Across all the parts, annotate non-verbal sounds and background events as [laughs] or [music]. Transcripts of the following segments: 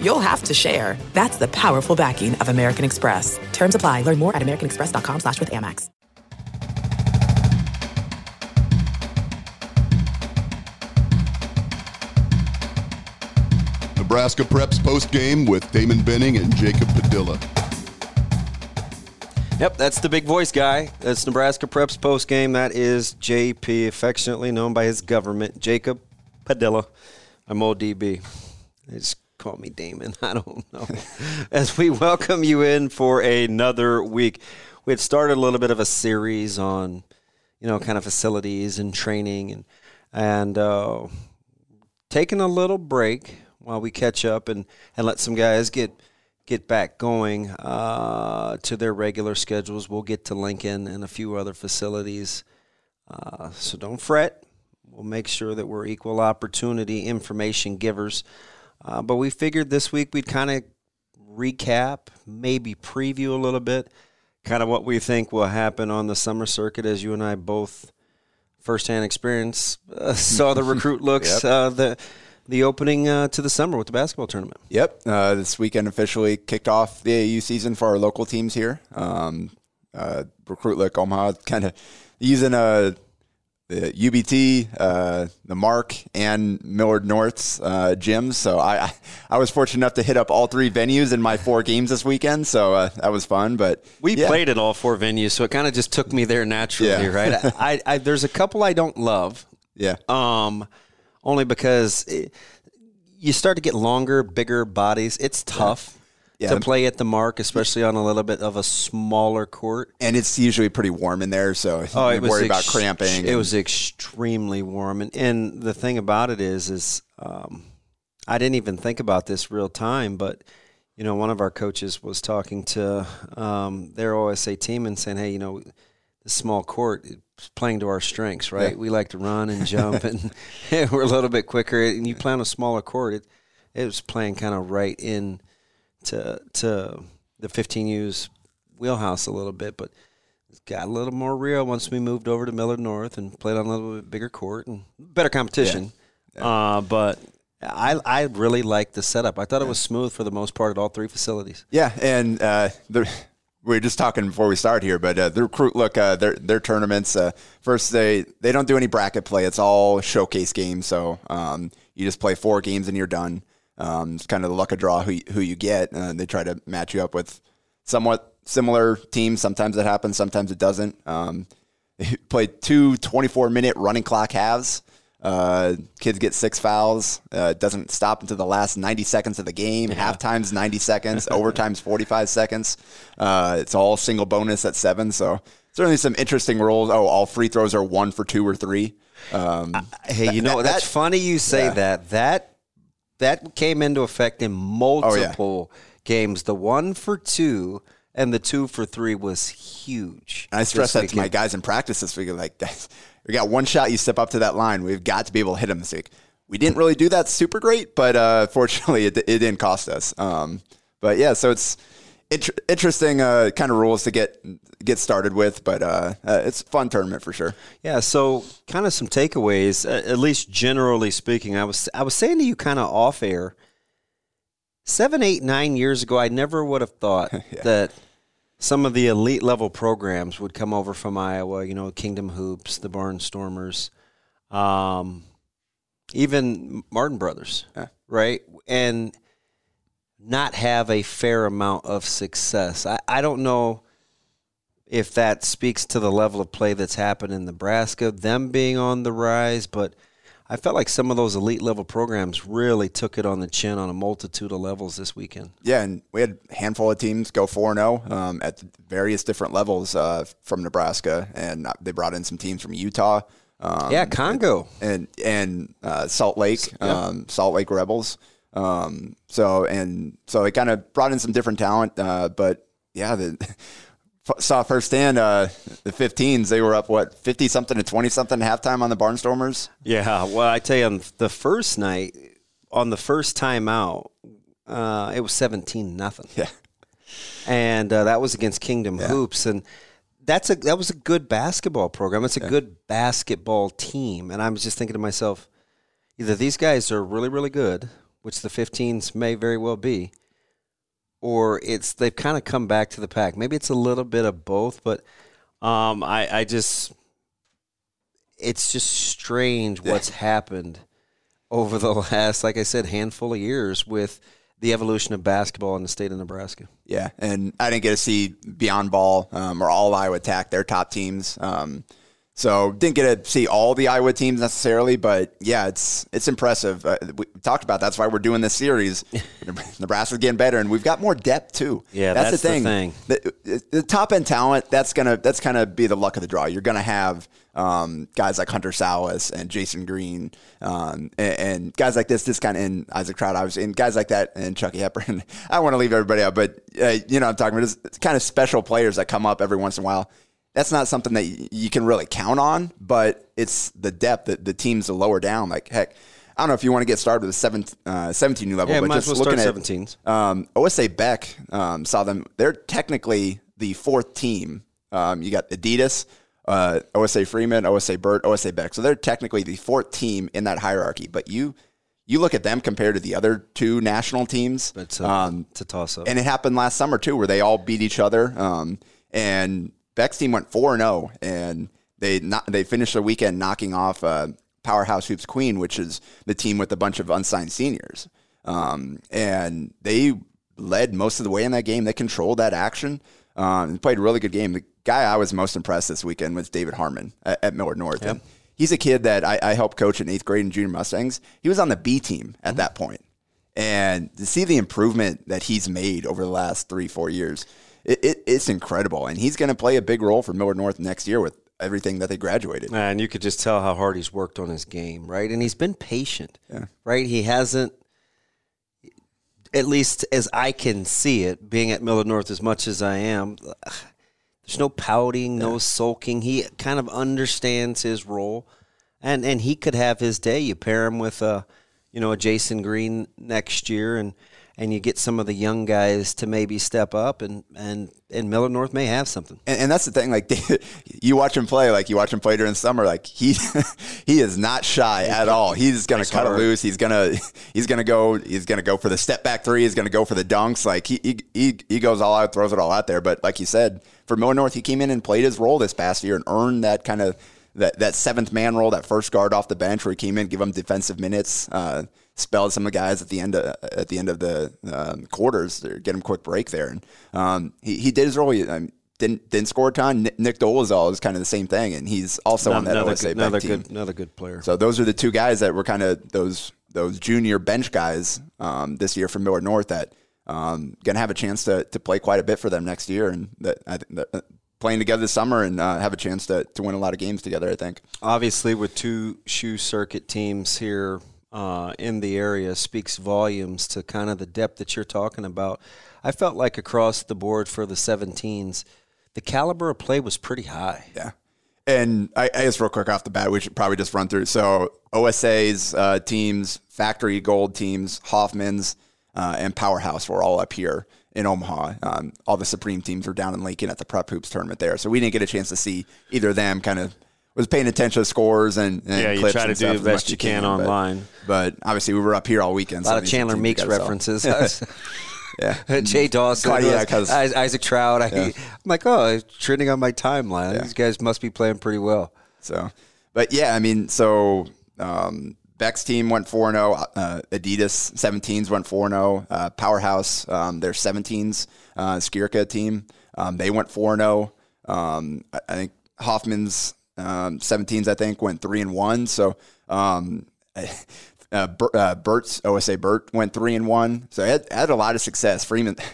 you'll have to share. That's the powerful backing of American Express. Terms apply. Learn more at americanexpress.com slash with Amex. Nebraska Preps post game with Damon Benning and Jacob Padilla. Yep, that's the big voice guy. That's Nebraska Preps post game. That is JP, affectionately known by his government, Jacob Padilla. I'm ODB. They just call me Damon. [laughs] I don't know. As we welcome you in for another week, we had started a little bit of a series on, you know, kind of facilities and training and and uh, taking a little break while we catch up and, and let some guys get get back going uh, to their regular schedules. We'll get to Lincoln and a few other facilities. Uh, so don't fret. We'll make sure that we're equal opportunity information givers. Uh, but we figured this week we'd kind of recap, maybe preview a little bit, kind of what we think will happen on the summer circuit as you and I both firsthand experience uh, [laughs] saw the recruit [laughs] looks. Yep. Uh, the the opening uh, to the summer with the basketball tournament. Yep. Uh, this weekend officially kicked off the AAU season for our local teams here. Um, uh, Recruit look Omaha kind of using uh, the UBT, uh, the Mark, and Millard North's uh, gyms. So I, I was fortunate enough to hit up all three venues in my four games this weekend. So uh, that was fun. But We yeah. played at all four venues, so it kind of just took me there naturally, Yeah. right? I, I, I there's a couple I don't love, Yeah. um, only because it, you start to get longer, bigger bodies. It's tough Yeah. To play at the mark, especially on a little bit of a smaller court. and it's usually pretty warm in there, so Oh, you worry about cramping. It and- was extremely warm, and and the thing about it is, is um, I didn't even think about this real time, but you know, one of our coaches was talking to um, their OSA team and saying, "Hey, you know, the small court playing to our strengths, right? Yeah. We like to run and jump, and [laughs] we're a little bit quicker. And you play on a smaller court, it it was playing kind of right in to to the 15U's wheelhouse a little bit, but it got a little more real once we moved over to Millard North and played on a little bit bigger court and better competition. Uh, but I I really liked the setup. I thought it was smooth for the most part at all three facilities. Yeah, and uh, the, we were just talking before we start here, but uh, the recruit look uh, their their tournaments. Uh, first, they they don't do any bracket play. It's all showcase games. So um, you just play four games and you're done. Um, it's kind of the luck of draw who who you get. Uh, they try to match you up with somewhat similar teams. Sometimes it happens. Sometimes it doesn't. Um, [laughs] they played two 24 minute running clock halves. Uh, kids get six fouls. Uh, it doesn't stop until the last 90 seconds of the game. Halftime's 90 seconds. [laughs] Overtime's 45 seconds. Uh, it's all single bonus at seven. So certainly some interesting rules. Oh, all free throws are one for two or three. Um, Hey, you know that- that's that- funny you say yeah. that. That that came into effect in multiple games. The one for two and the two for three was huge. And I stress that to my guys in practice this week. Like, guys, [laughs] we got one shot. You step up to that line. We've got to be able to hit them this week. We didn't really do that super great, but uh, fortunately, it, it didn't cost us. Um, but yeah, so it's inter- interesting uh, kind of rules to get get started with, but uh, uh, it's a fun tournament for sure. Yeah, so kind of some takeaways, uh, at least generally speaking. I was I was saying to you kind of off air, seven, eight, nine years ago, I never would have thought [laughs] that some of the elite level programs would come over from Iowa. You know, Kingdom Hoops, the Barnstormers, um, even Martin Brothers, Yeah. right? And not have a fair amount of success. I, I don't know if that speaks to the level of play that's happened in Nebraska, them being on the rise, but I felt like some of those elite level programs really took it on the chin on a multitude of levels this weekend. Yeah, and we had a handful of teams go 4 0 um, at various different levels uh, from Nebraska, and uh, they brought in some teams from Utah. Um, yeah, Congo. and and uh, Salt Lake, um, Salt Lake Rebels. Um, so and so it kind of brought in some different talent, uh, but yeah, the, [laughs] saw firsthand uh, the 15s. They were up what 50 something to 20 something halftime on the Barnstormers. Yeah, well, I tell you, on the first night, on the first time out, uh, it was seventeen nothing. Yeah. and uh, that was against Kingdom Hoops, and that's a that was a good basketball program. It's a good basketball team, and I was just thinking to myself, either these guys are really really good, which the 15s may very well be, or it's they've kind of come back to the pack. Maybe it's a little bit of both, but um, I I just it's just strange what's happened over the [laughs] last, like I said, handful of years with the evolution of basketball in the state of Nebraska. Yeah, and I didn't get to see Beyond Ball um, or all of Iowa Attack, their top teams. Um, so didn't get to see all the Iowa teams necessarily, but yeah, it's it's impressive. Uh, we talked about that's why we're doing this series. [laughs] Nebraska's getting better, and we've got more depth too. Yeah, that's the the thing. thing. The, the top end talent that's gonna that's kind of be the luck of the draw. You're gonna have um, guys like Hunter Sallis and Jasen Green, um, and, and guys like this, this kind of, and Isaac Traudt, obviously, and guys like that, and Chucky Hepburn. [laughs] I want to leave everybody out, but uh, you know, what I'm talking about it's kind of special players that come up every once in a while. That's not something that you can really count on, but it's the depth that the teams are lower down. Like heck, I don't know if you want to get started with the seven, uh, 17 new level, Yeah, but just well looking at 17s. um, OSA Beck um, saw them. They're technically the fourth team. Um, you got Adidas, uh, OSA Freeman, OSA Burt, OSA Beck. So they're technically the fourth team in that hierarchy. But you you look at them compared to the other two national teams. It's a, um, it's a toss up. and it happened last summer too, where they all beat each other. Um, and Beck's team went four and zero, and they not, they finished the weekend knocking off uh, Powerhouse Hoops Queen, which is the team with a bunch of unsigned seniors. Um, and they led most of the way in that game. They controlled that action. Um, and played a really good game. The guy I was most impressed this weekend was David Harmon at, at Millard North. And he's a kid that I, I helped coach in eighth grade in junior Mustangs. He was on the B team at that point. And to see the improvement that he's made over the last three, four years, it, it, it's incredible. And he's going to play a big role for Millard North next year with everything that they graduated. And you could just tell how hard he's worked on his game, right? And he's been patient, right? He hasn't, at least as I can see it, being at Millard North as much as I am, [sighs] there's no pouting, no sulking. He kind of understands his role, and and he could have his day. You pair him with a, you know, a Jasen Green next year, and and you get some of the young guys to maybe step up, and and and Millard North may have something. And, and that's the thing. Like [laughs] you watch him play, like you watch him play during summer. Like he [laughs] he is not shy at all. He's gonna cut hard. it loose. He's gonna [laughs] he's gonna go. He's gonna go for the step back three. He's gonna go for the dunks. Like he he he, he goes all out, throws it all out there. But like you said, for Millard North, he came in and played his role this past year and earned that kind of that that seventh man role, that first guard off the bench, where he came in, give him defensive minutes. Uh, spelled some of the guys at the end of at the end of the um, quarters, to get him a quick break there, and um, he, he did his role. He, um, didn't didn't score a ton. Nick, Dolezal is kind of the same thing, and he's also on that another OSA good, another team. good, another good player. So those are the two guys that were kind of those those junior bench guys um, this year from Millard North that um, going to have a chance to, to play quite a bit for them next year, and that, I think that uh, playing together this summer and uh, have a chance to, to win a lot of games together. I think. obviously with two shoe circuit teams here uh, in the area speaks volumes to kind of the depth that you're talking about. I felt like across the board for the 17s, the caliber of play was pretty high. Yeah. And I, I guess real quick off the bat, we should probably just run through. So OSA's uh, teams, Factory Gold teams, Hoffman's, uh, and Powerhouse were all up here in Omaha. Um, all the Supreme teams were down in Lincoln at the Prep Hoops tournament there. So we didn't get a chance to see either of them. Kind of was paying attention to scores and, and Yeah, you try to do the best you can but- online. But, obviously, we were up here all weekend. A lot of Chandler Meeks references. [laughs] yeah. [laughs] Jay Dawson, Quite- yeah, 'cause- Is- Isaac Traudt. I, I'm like, oh, it's trending on my timeline. Yeah. These guys must be playing pretty well. So, but yeah, I mean, so um, Beck's team went 4 0. Uh, Adidas 17s went 4 0. Uh, Powerhouse, um, their 17s, uh, Skirka team, um, they went 4 0. Um, I, I think Hoffman's um, 17s, I think, went 3 and 1. So, um, [laughs] uh, uh, Bert's OSA Bert went 3 and 1. So, had, had a lot of success. Freeman. [laughs]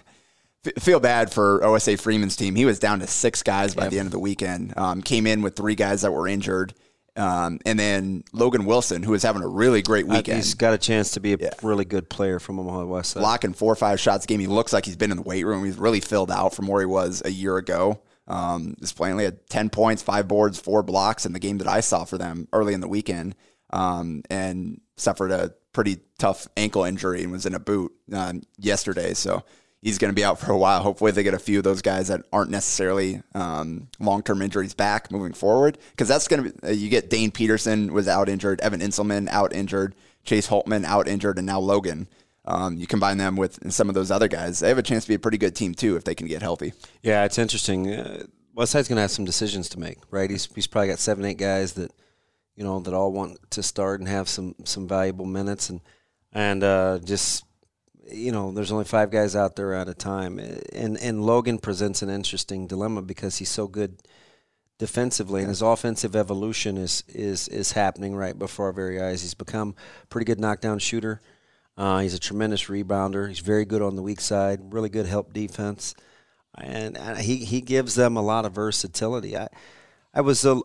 F- feel bad for OSA Freeman's team. He was down to six guys by the end of the weekend. Um, came in with three guys that were injured, um, and then Logan Wilson, who was having a really great I- weekend, He's got a chance to be a Yeah. really good player from Omaha West Side. blocking four or five shots a game. He looks like he's been in the weight room. He's really filled out from where he was a year ago. Um, play only had 10 points, five boards, four blocks in the game that I saw for them early in the weekend, um, and suffered a pretty tough ankle injury and was in a boot uh, yesterday. So he's going to be out for a while. Hopefully, they get a few of those guys that aren't necessarily um, long term injuries back moving forward. Because that's going to be, uh, you get Dane Peterson was out injured, Evan Inselman out injured, Chase Holtman out injured, and now Logan. Um, you combine them with some of those other guys, they have a chance to be a pretty good team too if they can get healthy. Yeah, it's interesting. Uh, Westside's going to have some decisions to make, right? He's he's probably got seven, eight guys that you know that all want to start and have some some valuable minutes, and and uh, just you know, there's only five guys out there at a time, and and Logan presents an interesting dilemma because he's so good defensively, and his offensive evolution is is is happening right before our very eyes. He's become a pretty good knockdown shooter. Uh, he's a tremendous rebounder. He's very good on the weak side. Really good help defense, and, and he he gives them a lot of versatility. I I was a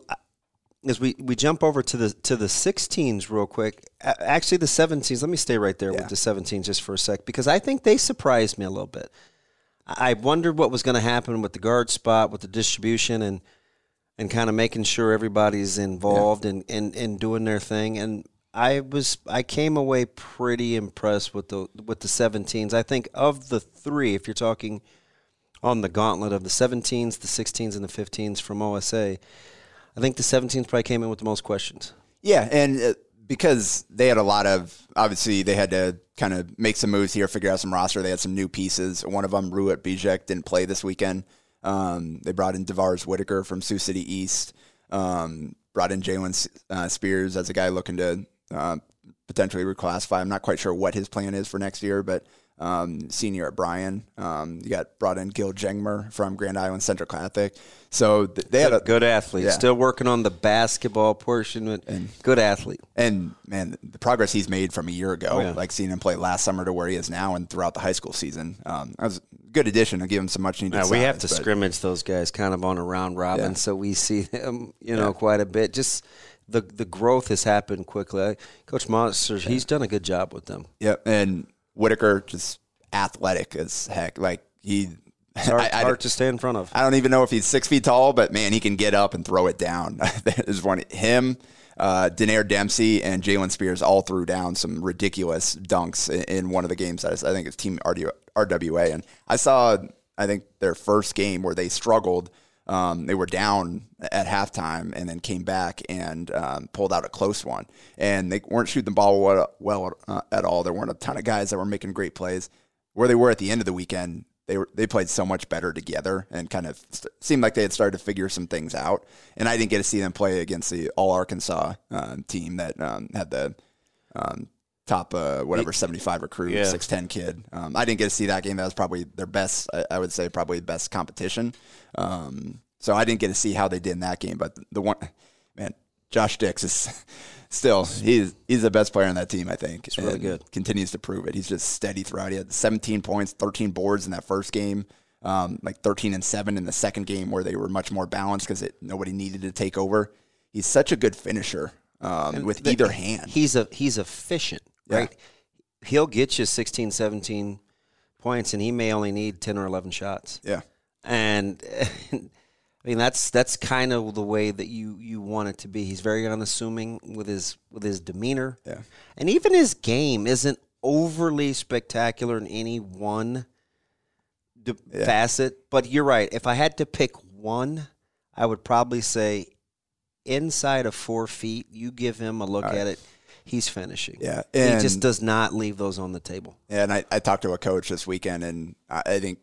as we, we jump over to the to the 16s real quick. Actually, the 17s. Let me stay right there yeah. with the 17s just for a sec because I think they surprised me a little bit. I wondered what was going to happen with the guard spot, with the distribution, and and kind of making sure everybody's involved yeah. and in, in doing their thing. And I was I came away pretty impressed with the with the 17s. I think of the three, if you're talking on the gauntlet of the 17s, the 16s, and the 15s from OSA, I think the 17s probably came in with the most questions. Yeah, and uh, because they had a lot of obviously they had to kind of make some moves here, figure out some roster. They had some new pieces. One of them, Ruat Bijek, didn't play this weekend. Um, they brought in DeVars Whitaker from Sioux City East. Um, brought in Jalen uh, Spears as a guy looking to uh, potentially reclassify. I'm not quite sure what his plan is for next year, but um, senior at Bryan. Um, you got brought in Gil Jengmer from Grand Island Central Catholic. So th- they had a good athlete. Yeah. Still working on the basketball portion. and good athlete. And man, the progress he's made from a year ago, oh, yeah. like seeing him play last summer to where he is now, and throughout the high school season, um, that was a good addition to give him some much needed. Yeah, we have to but, scrimmage those guys kind of on a round robin, so we see [laughs] them, you know, quite a bit. Just the the growth has happened quickly. Coach Monsters, he's done a good job with them. Yep, and Whitaker just athletic as heck. Like he. It's hard, [laughs] I, I, hard to stay in front of. I don't even know if he's six feet tall, but man, he can get up and throw it down. [laughs] There's one him, uh, Denair Dempsey, and Jalen Spears all threw down some ridiculous dunks in, in one of the games. I think it's Team RWA, and I saw I think their first game where they struggled um, they were down at halftime and then came back and um, pulled out a close one. And they weren't shooting the ball well, uh, at all. There weren't a ton of guys that were making great plays. Where they were at the end of the weekend, they were they played so much better together and kind of st- seemed like they had started to figure some things out. And I didn't get to see them play against the All Arkansas uh, team that um, had the um, top uh, whatever 75 recruit, yeah. 6'10 kid. Um, I didn't get to see that game. That was probably their best, I, I would say, probably best competition. Um, so I didn't get to see how they did in that game. But the, one, man, Josh Dix is [laughs] still, he's, he's the best player on that team, I think. He's really good. Continues to prove it. He's just steady throughout. He had 17 points, 13 boards in that first game. Um, like 13 and 7 in the second game where they were much more balanced because nobody needed to take over. He's such a good finisher um, with the, either hand. He's a he's efficient right? Yeah. He'll get you 16, 17 points, and he may only need 10 or 11 shots. Yeah. And [laughs] I mean that's that's kind of the way that you you want it to be. He's very unassuming with his with his demeanor. Yeah. And even his game isn't overly spectacular in any one de- yeah. facet, but you're right. If I had to pick one, I would probably say inside of 4 feet, you give him a look at it he's finishing. Yeah, and, he just does not leave those on the table. Yeah, and I, I talked to a coach this weekend, and I think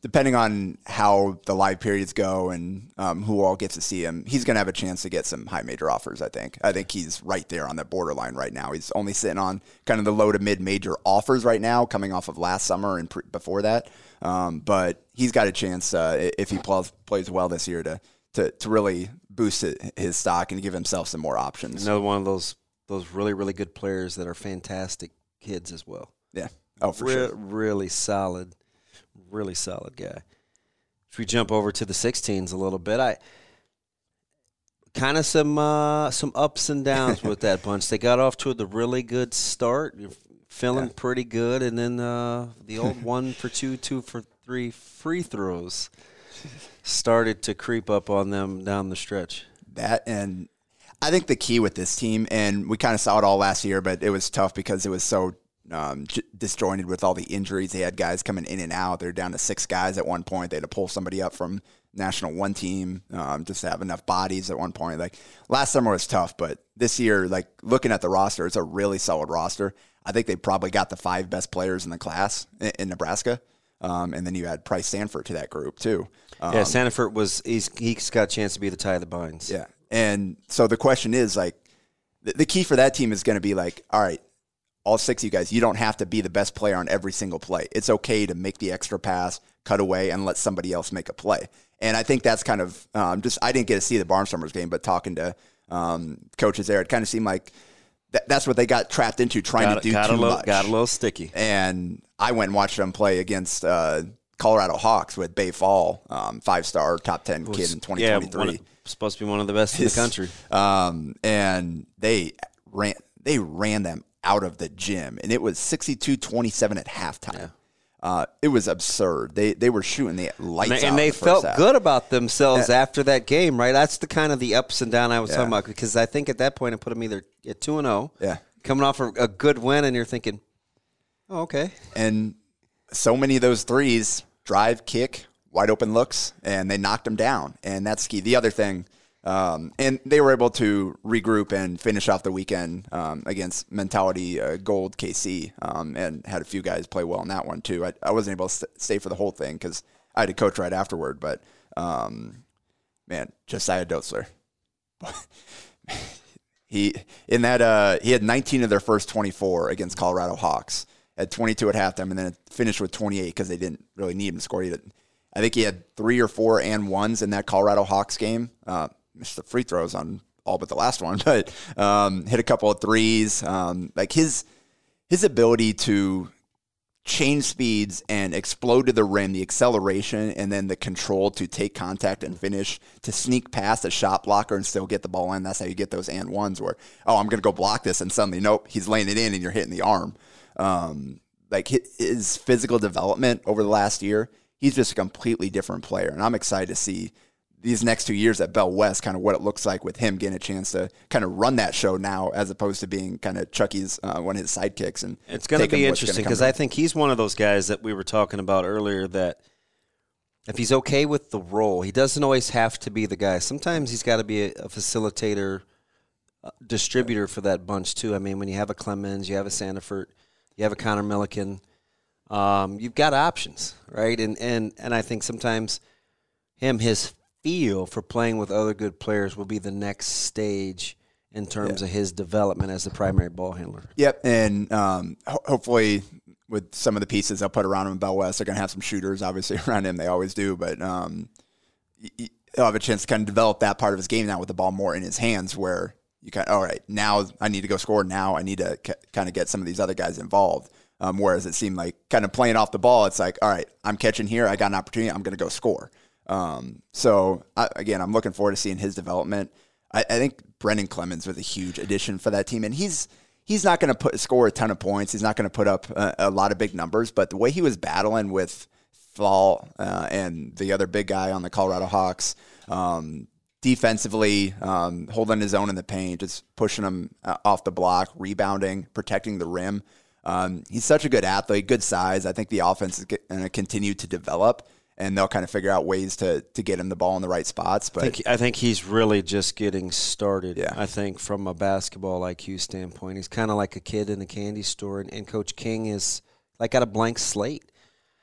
depending on how the live periods go and um, who all gets to see him, he's going to have a chance to get some high major offers. I think. I think he's right there on the borderline right now. He's only sitting on kind of the low to mid major offers right now, coming off of last summer and pre- before that. Um, but he's got a chance uh, if he plays plays well this year to to to really boost his stock and give himself some more options. Another one of those those really really good players that are fantastic kids as well. Yeah. Oh, for Re- sure. Really solid, really solid guy. If we jump over to the 16s a little bit, I kind of some uh, some ups and downs with that [laughs] bunch. They got off to the really good start, You're feeling yeah. pretty good, and then uh, the old [laughs] one for two, two for three free throws started to creep up on them down the stretch. that and I think the key with this team, and we kind of saw it all last year, but it was tough because it was so um, j- disjointed with all the injuries. They had guys coming in and out. They're down to six guys at one point. They had to pull somebody up from national one team um, just to have enough bodies at one point. Like last summer was tough, but this year, like looking at the roster, it's a really solid roster. I think they probably got the five best players in the class in, in Nebraska. Um, and then you add Pryce Sandfort to that group too. Um, yeah, Sanford was he's he's got a chance to be the tie that binds. yeah. And so the question is like, the, the key for that team is going to be like, all right, all six of you guys, you don't have to be the best player on every single play. It's okay to make the extra pass, cut away, and let somebody else make a play. And I think that's kind of um, just, I didn't get to see the Barnstormers game, but talking to um, coaches there, it kind of seemed like th- that's what they got trapped into trying got, to do got too a little, much. got a little sticky. And I went and watched them play against uh, Colorado Hawks with Baye Fall, um, five star top 10 kid in 2023 one of- supposed to be one of the best in the country. um, and they ran they ran them out of the gym, and it was 62-27 at halftime. Uh, it was absurd. They they were shooting the lights And, out. and they the felt half. good about themselves after that game, right? That's the kind of the ups and down I was talking about because I think at that point it put them either at two and zero, Yeah. coming off a, a good win, and you're thinking, oh, okay, and so many of those threes drive, kick, wide open looks, and they knocked them down. And that's key. The other thing, um, and they were able to regroup and finish off the weekend um, against Mentality uh, Gold KC, um, and had a few guys play well in that one too. I, I wasn't able to st- stay for the whole thing because I had to coach right afterward. But um, man, Josiah Dotzler. [laughs] he in that uh, he had 19 of their first 24 against Colorado Hawks. at 22 at halftime, and then finished with 28 because they didn't really need him to score. He had, I think he had three or four and ones in that Colorado Hawks game. Uh, missed the free throws on all but the last one, [laughs] but um, hit a couple of threes. Um, like his his ability to change speeds and explode to the rim, the acceleration, and then the control to take contact and finish, to sneak past a shot blocker and still get the ball in. That's how you get those and ones where, oh, I'm going to go block this, and suddenly, nope, he's laying it in and you're hitting the arm. Um, like his physical development over the last year, he's just a completely different player. And I'm excited to see these next two years at Bell West, kind of what it looks like with him getting a chance to kind of run that show now, as opposed to being kind of Chucky's uh, one of his sidekicks. And It's going to be interesting because I think he's one of those guys that we were talking about earlier that if he's okay with the role, he doesn't always have to be the guy. Sometimes he's got to be a, a facilitator, uh, distributor for that bunch too. I mean, when you have a Clemens, you have a Sandiford, you have a Connor Milliken, um, you've got options, right? And and and I think sometimes him his feel for playing with other good players will be the next stage in terms of his development as the primary ball handler. Yep, and um, ho- hopefully with some of the pieces they'll put around him in Bell West, they're going to have some shooters, obviously [laughs] around him. They always do, but um, he'll have a chance to kind of develop that part of his game now with the ball more in his hands, where you kind of, all right, now I need to go score. Now I need to kind of get some of these other guys involved. Um, whereas it seemed like kind of playing off the ball, it's like, all right, I'm catching here. I got an opportunity. I'm going to go score. Um, so I, again, I'm looking forward to seeing his development. I, I think Brendan Clemens was a huge addition for that team, and he's he's not going to put score a ton of points. He's not going to put up a, a lot of big numbers, but the way he was battling with Fall uh, and the other big guy on the Colorado Hawks, um, defensively um, holding his own in the paint, just pushing him uh, off the block, rebounding, protecting the rim. Um, he's such a good athlete, good size. I think the offense is going to continue to develop, and they'll kind of figure out ways to to get him the ball in the right spots. But I think, I think he's really just getting started. Yeah. I think from a basketball IQ standpoint, he's kind of like a kid in a candy store, and, and Coach King is like got a blank slate,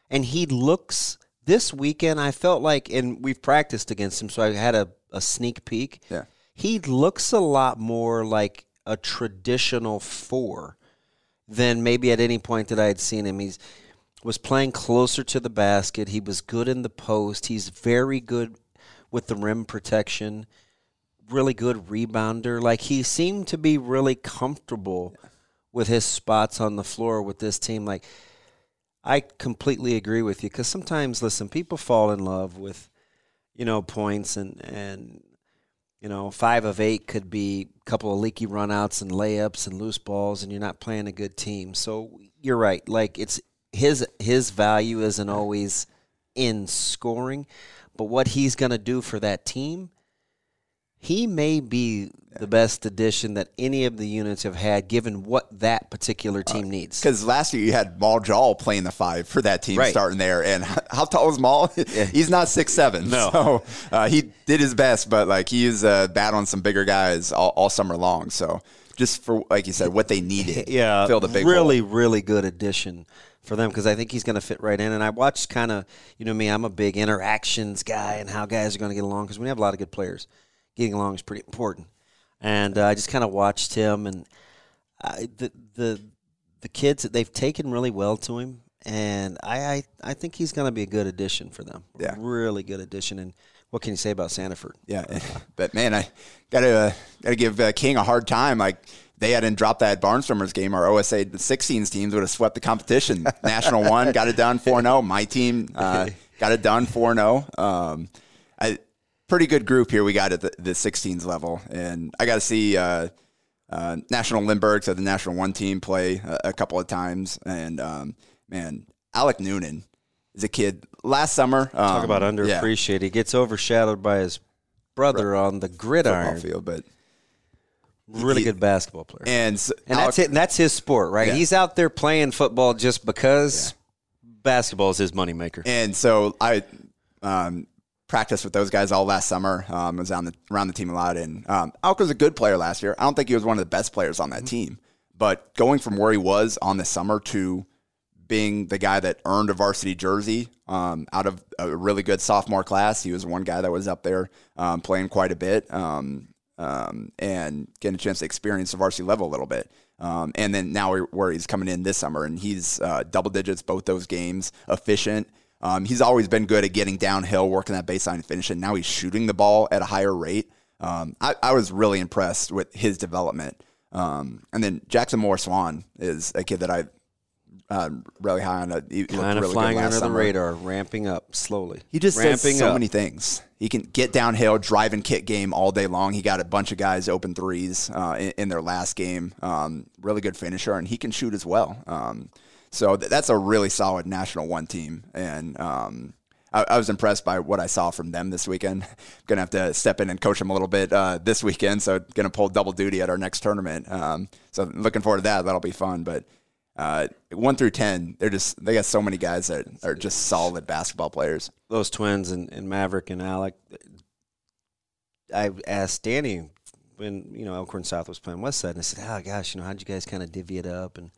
and he looks. This weekend, I felt like, and we've practiced against him, so I had a, a sneak peek. Yeah. He looks a lot more like a traditional four than maybe at any point that I had seen him. He's was playing closer to the basket. He was good in the post. He's very good with the rim protection. Really good rebounder. Like he seemed to be really comfortable with his spots on the floor with this team. Like I completely agree with you because sometimes, listen, people fall in love with you know points and and you know five of eight could be a couple of leaky runouts and layups and loose balls, and you're not playing a good team. So you're right. Like it's his his value isn't always in scoring, but what he's going to do for that team, he may be the best addition that any of the units have had, given what that particular team needs. Because last year you had Maul Jaw playing the five for that team Right. starting there, and [laughs] how tall is Maul? [laughs] He's not six seven. No. [laughs] so uh, he did his best, but like he is uh, battling some bigger guys all, all summer long. So just for like you said, what they needed, yeah, fill the big really, hole. really good addition for them because I think he's going to fit right in. And I watched kind of, you know, me, I'm a big interactions guy and how guys are going to get along because we have a lot of good players. Getting along is pretty important. And uh, I just kind of watched him and I, the the the kids that they've taken really well to him, and I I, I think he's going to be a good addition for them. Yeah. really good addition. And what can you say about Sandfort? Yeah, [laughs] but man, I gotta uh, gotta give uh, King a hard time. Like they hadn't dropped that Barnstormers game, our OSA the 16s teams would have swept the competition. [laughs] National one got it done 4 0. My team uh, [laughs] got it done 4 0. Um, I pretty good group here we got at the, the 16s level, and I got to see. Uh, uh, National Lindbergh, so the National One team play a, a couple of times, and um, man, Alec Noonan is a kid. Last summer, Talk um, about yeah, underappreciated. He gets overshadowed by his brother on the gridiron. field, but Really he- good basketball player. and, And Alec- that's it. And that's his sport, right? Yeah. He's out there playing football just because basketball is his moneymaker. And so I um, practiced with those guys all last summer. Um, was on the around the team a lot, and um, was a good player last year. I don't think he was one of the best players on that Mm-hmm. team, but going from where he was on the summer to being the guy that earned a varsity jersey um, out of a really good sophomore class, he was one guy that was up there um, playing quite a bit. Um, um, and getting a chance to experience the varsity level a little bit. Um, and then now where- where he's coming in this summer, and he's uh, double digits both those games, efficient. Um, he's always been good at getting downhill, working that baseline finish, and finishing. Now he's shooting the ball at a higher rate. Um, I, I was really impressed with his development. Um, and then Jackson Moore Swan is a kid that I uh, really high on. A, he Kind of really flying under the radar, ramping up slowly. He just ramping does so up. many things. He can get downhill, drive and kick game all day long. He got a bunch of guys open threes uh, in, in their last game. Um, really good finisher, and he can shoot as well. Um, so th- that's a really solid National One team, and um, I, I was impressed by what I saw from them this weekend. [laughs] Gonna have to step in and coach them a little bit uh, this weekend. So gonna pull double duty at our next tournament. Um, so looking forward to that. That'll be fun. But uh, one through ten, they're just they got so many guys that are just solid basketball players. Those twins and, and Maverick and Alec. I asked Danny when you know Elkhorn South was playing West Side, and I said, "Oh gosh, you know, how'd you guys kind of divvy it up?" And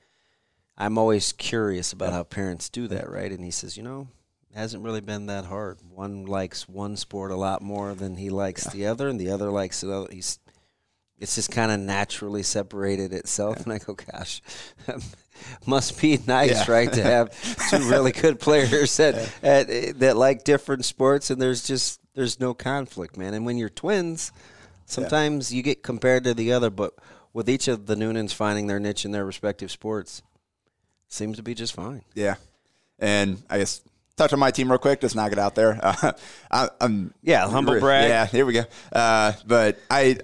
I'm always curious about how parents do that, right? And he says, "You know, it hasn't really been that hard. One likes one sport a lot more than he likes the other, and the other likes the other. He's it's just kind of naturally separated itself. And I go, gosh, [laughs] must be nice, Yeah. right, to have [laughs] two really good players that at, that like different sports, and there's just there's no conflict, man. And when you're twins, sometimes you get compared to the other, but with each of the Noonans finding their niche in their respective sports, seems to be just fine. Yeah, and I guess touch on my team real quick. Just knock it out there. Uh, [laughs] I, I'm Yeah, humble brag. Yeah, here we go. Uh, but I.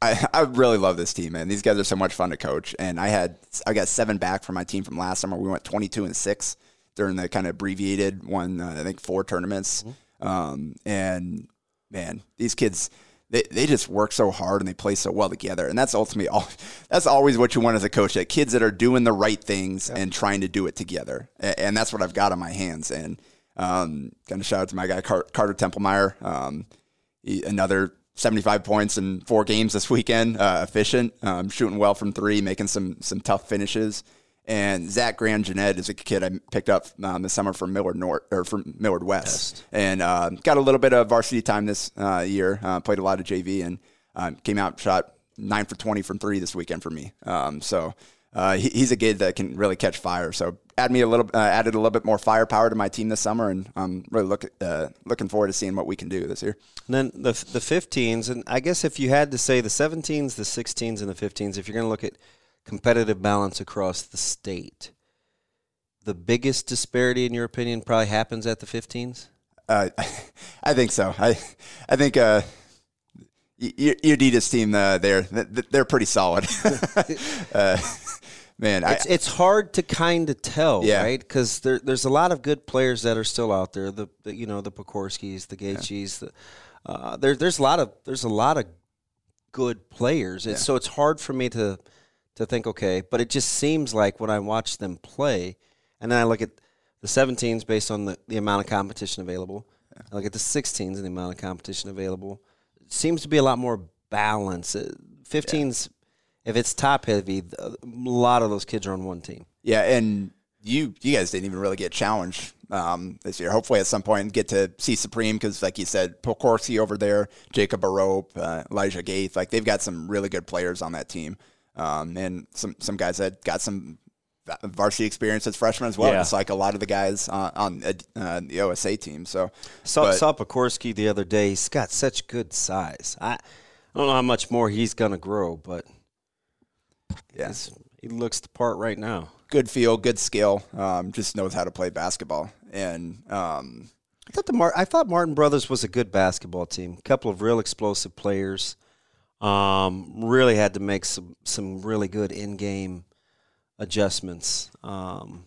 I, I really love this team, man. These guys are so much fun to coach. And I had I got seven back from my team from last summer. We went twenty two and six during the kind of abbreviated one. Uh, I think four tournaments. Um, and man, these kids they, they just work so hard and they play so well together. And that's ultimately all. [laughs] That's always what you want as a coach. That kids that are doing the right things and trying to do it together. And, and that's what I've got on my hands. And um, kind of shout out to my guy Car- Carter Templemeyer. Um, he, another 75 points in four games this weekend. Uh, efficient, um, shooting well from three, making some some tough finishes. And Zach Grand Jeanette is a kid I picked up um, this summer from Millard North or from Millard West, and uh, got a little bit of varsity time this uh, year. Uh, played a lot of JV and um, came out shot nine for 20 from three this weekend for me. Um, so uh, he, he's a kid that can really catch fire. So add me a little, uh, added a little bit more firepower to my team this summer, and I'm really look, uh, looking forward to seeing what we can do this year. And then the the 15s, and I guess if you had to say the 17s, the 16s, and the 15s, if you're going to look at competitive balance across the state, the biggest disparity, in your opinion, probably happens at the 15s. Uh, [laughs] I think so. I I think uh, your Adidas team uh, there th- th- they're pretty solid. [laughs] uh, man, I, It's it's hard to kind of tell, Yeah. right? Because there, there's a lot of good players that are still out there. The, the you know the Pekorskis, the Gaethjes. The, uh, there, there's a lot of there's a lot of good players. It's, So it's hard for me to to think okay, but it just seems like when I watch them play, and then I look at the 17s based on the, the amount of competition available. I look at the 16s and the amount of competition available. It seems to be a lot more balance. Uh, 15s, if it's top heavy, a lot of those kids are on one team. Yeah, and you you guys didn't even really get challenged um, this year. Hopefully, at some point, get to see Supreme because, like you said, Pokorski over there, Jacob Barope, uh, Elijah Gaith, like they've got some really good players on that team, um, and some some guys that got some varsity experience as freshmen as well. Yeah. It's like a lot of the guys on, on uh, the OSA team. So, Saw, but- saw Pekorski the other day. He's got such good size. I, I don't know how much more he's going to grow, but yeah, he looks the part right now. good feel, good skill, um, just knows how to play basketball, and um, I thought the Mar- I thought Martin Brothers was a good basketball team. A couple of real explosive players. Um, really had to make some some really good in game adjustments. Um,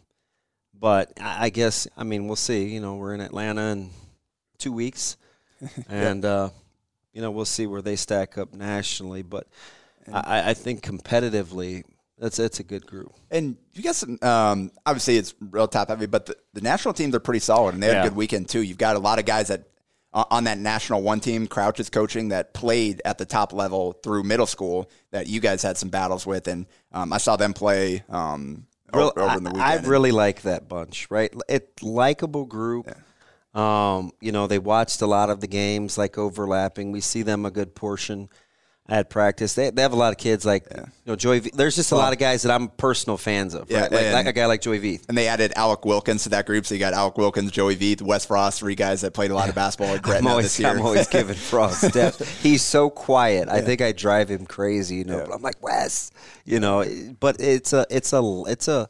but I, I guess I mean we'll see. You know, we're in Atlanta in two weeks, [laughs] and uh, you know we'll see where they stack up nationally. But I, I think competitively, that's that's a good group. And you got some. Um, obviously, it's real top heavy, but the, the national teams are pretty solid, and they had Yeah. a good weekend too. You've got a lot of guys that uh, on that national one team, Crouch is coaching that played at the top level through middle school that you guys had some battles with, and um, I saw them play um, over in the I- weekend. I, and- really like that bunch, right? It likable group. Um, you know, they watched a lot of the games, like overlapping. We see them a good portion at practice. They, they have a lot of kids like you know Joy. V- There's just a lot of guys that I'm personal fans of. Yeah, right? like, like a guy like Joy Veith. and they added Alec Wilkins to that group, so you got Alec Wilkins, Joey Veith, Wes Frost, three guys that played a lot of basketball at [laughs] I'm always, this year. I'm always [laughs] giving Frost steps. He's so quiet. I think I drive him crazy, you know. But I'm like Wes, you know. But it's a, it's a, it's a,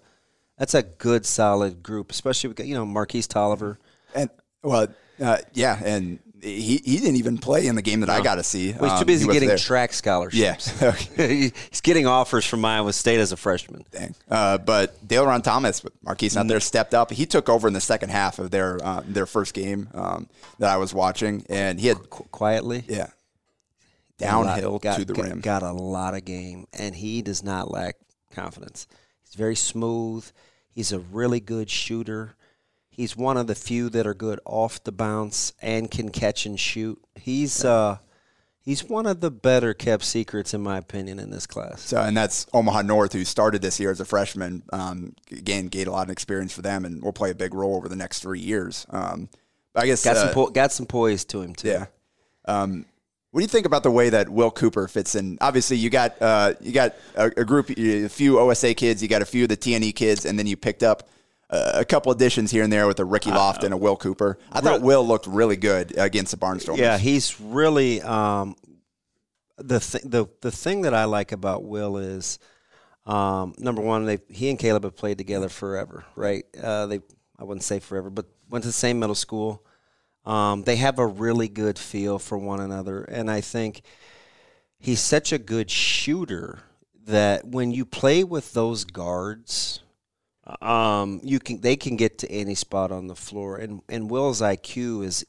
that's a good solid group, especially with you know Marquise Tolliver. And well, uh, yeah, and he he didn't even play in the game that I got to see. Well, he's too Um, busy he getting there. track scholarships. Yeah. [laughs] [laughs] he's getting offers from Iowa State as a freshman. Dang. Uh, but Dale Ron Thomas, Marquise out there, stepped up. He took over in the second half of their uh, their first game um, that I was watching, and he had Qu- quietly, yeah downhill lot- got, to the got, rim. got a lot of game, and he does not lack confidence. He's very smooth. He's a really good shooter. He's one of the few that are good off the bounce and can catch and shoot. He's uh, he's one of the better kept secrets, in my opinion, in this class. So, and that's Omaha North, who started this year as a freshman. Um, again, gained a lot of experience for them, and will play a big role over the next three years. Um, I guess Got uh, some po- got some poise to him too. Yeah. Um, what do you think about the way that Will Cooper fits in? Obviously, you got uh, you got a, a group, a few OSA kids, you got a few of the TNE kids, and then you picked up uh, a couple additions here and there with a Ricky Loft and a Will Cooper. I thought Will looked really good against the Barnstormers. Yeah, he's really um, the th- the the thing that I like about Will is um, number one, they he and Caleb have played together forever, right? Uh, they I wouldn't say forever, but went to the same middle school. Um, they have a really good feel for one another, and I think he's such a good shooter that when you play with those guards, um, you can they can get to any spot on the floor, and and Will's IQ is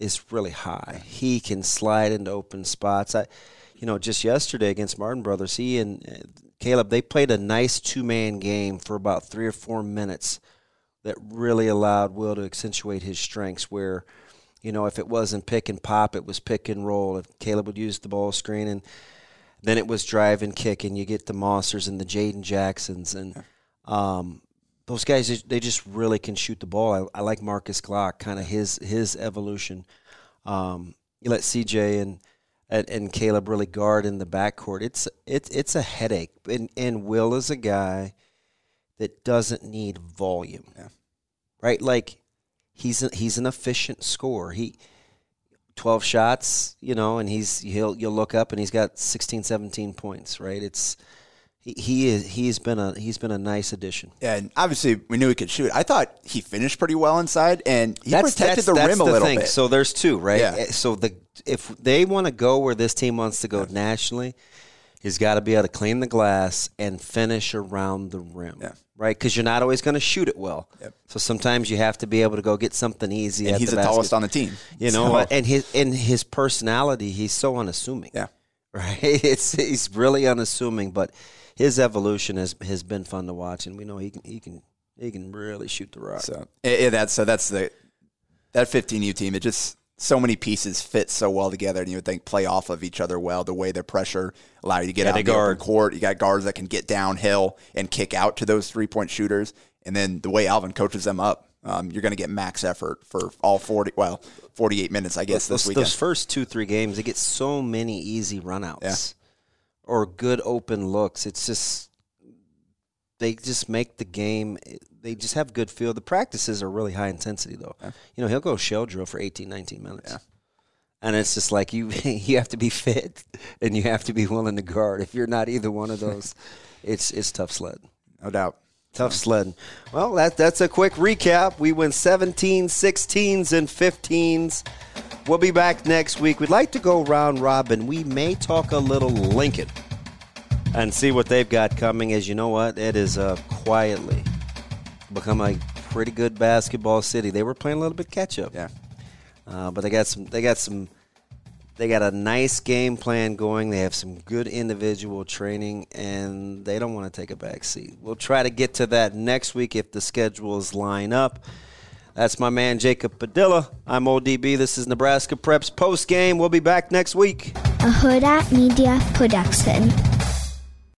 is really high. He can slide into open spots. I, you know, just yesterday against Martin Brothers, he and uh, Caleb they played a nice two man game for about three or four minutes that really allowed Will to accentuate his strengths. Where, you know, if it wasn't pick and pop, it was pick and roll. If Caleb would use the ball screen and then it was drive and kick, and you get the Mossers and the Jaden Jacksons and um, those guys. They just really can shoot the ball. I, I like Marcus Glock, kind of his his evolution. Um, you let CJ and, and and Caleb really guard in the backcourt. It's it's it's a headache. And and Will is a guy that doesn't need volume, right? Like he's a, he's an efficient scorer. He 12 shots, you know, and he's he'll you'll look up and he's got 16 17 points, right? It's he, he is he's been a he's been a nice addition. Yeah, and obviously we knew he could shoot. I thought he finished pretty well inside, and he protected that's, the that's rim a little thing. bit. So there's two, right? Yeah. Eh, So the if they want to go where this team wants to go nationally, He's got to be able to clean the glass and finish around the rim. Yeah. Right? Because you're not always going to shoot it well. Yep. So sometimes you have to be able to go get something easy. And he's the, basket. tallest on the team. You know, So, and his in his personality, he's so unassuming. yeah. [laughs] Right? It's he's really unassuming, but his evolution has has been fun to watch, and we know he can he can he can really shoot the rock. So eh, that's so that's the that 15U team. It just so many pieces fit so well together, and you would think play off of each other well. The way their pressure allow you to get Yeah, out they in the open guard. court. You got guards that can get downhill and kick out to those three point shooters, and then the way Alvin coaches them up. Um, you're going to get max effort for all 40, well, 48 minutes, I guess, this those, weekend. those first two three games, they get so many easy runouts or good open looks. It's just they just make the game. They just have good feel. The practices are really high intensity though. You know, he'll go shell drill for 18, 19 minutes. Yeah. And it's just like you [laughs] you have to be fit and you have to be willing to guard. If you're not either one of [laughs] those, it's it's tough sled. no doubt. Tough sledding. Well, that, that's a quick recap. We went 17, 16s, and 15s. We'll be back next week. We'd like to go round robin. We may talk a little Lincoln and see what they've got coming. As you know what, it is uh, quietly become a pretty good basketball city. They were playing a little bit catch up. Yeah. Uh, but they got some. They got some. They got a nice game plan going. They have some good individual training, and they don't want to take a back seat. We'll try to get to that next week if the schedules line up. That's my man Jacob Padilla. I'm ODB. This is Nebraska Preps post game. We'll be back next week. a Huda Media Production.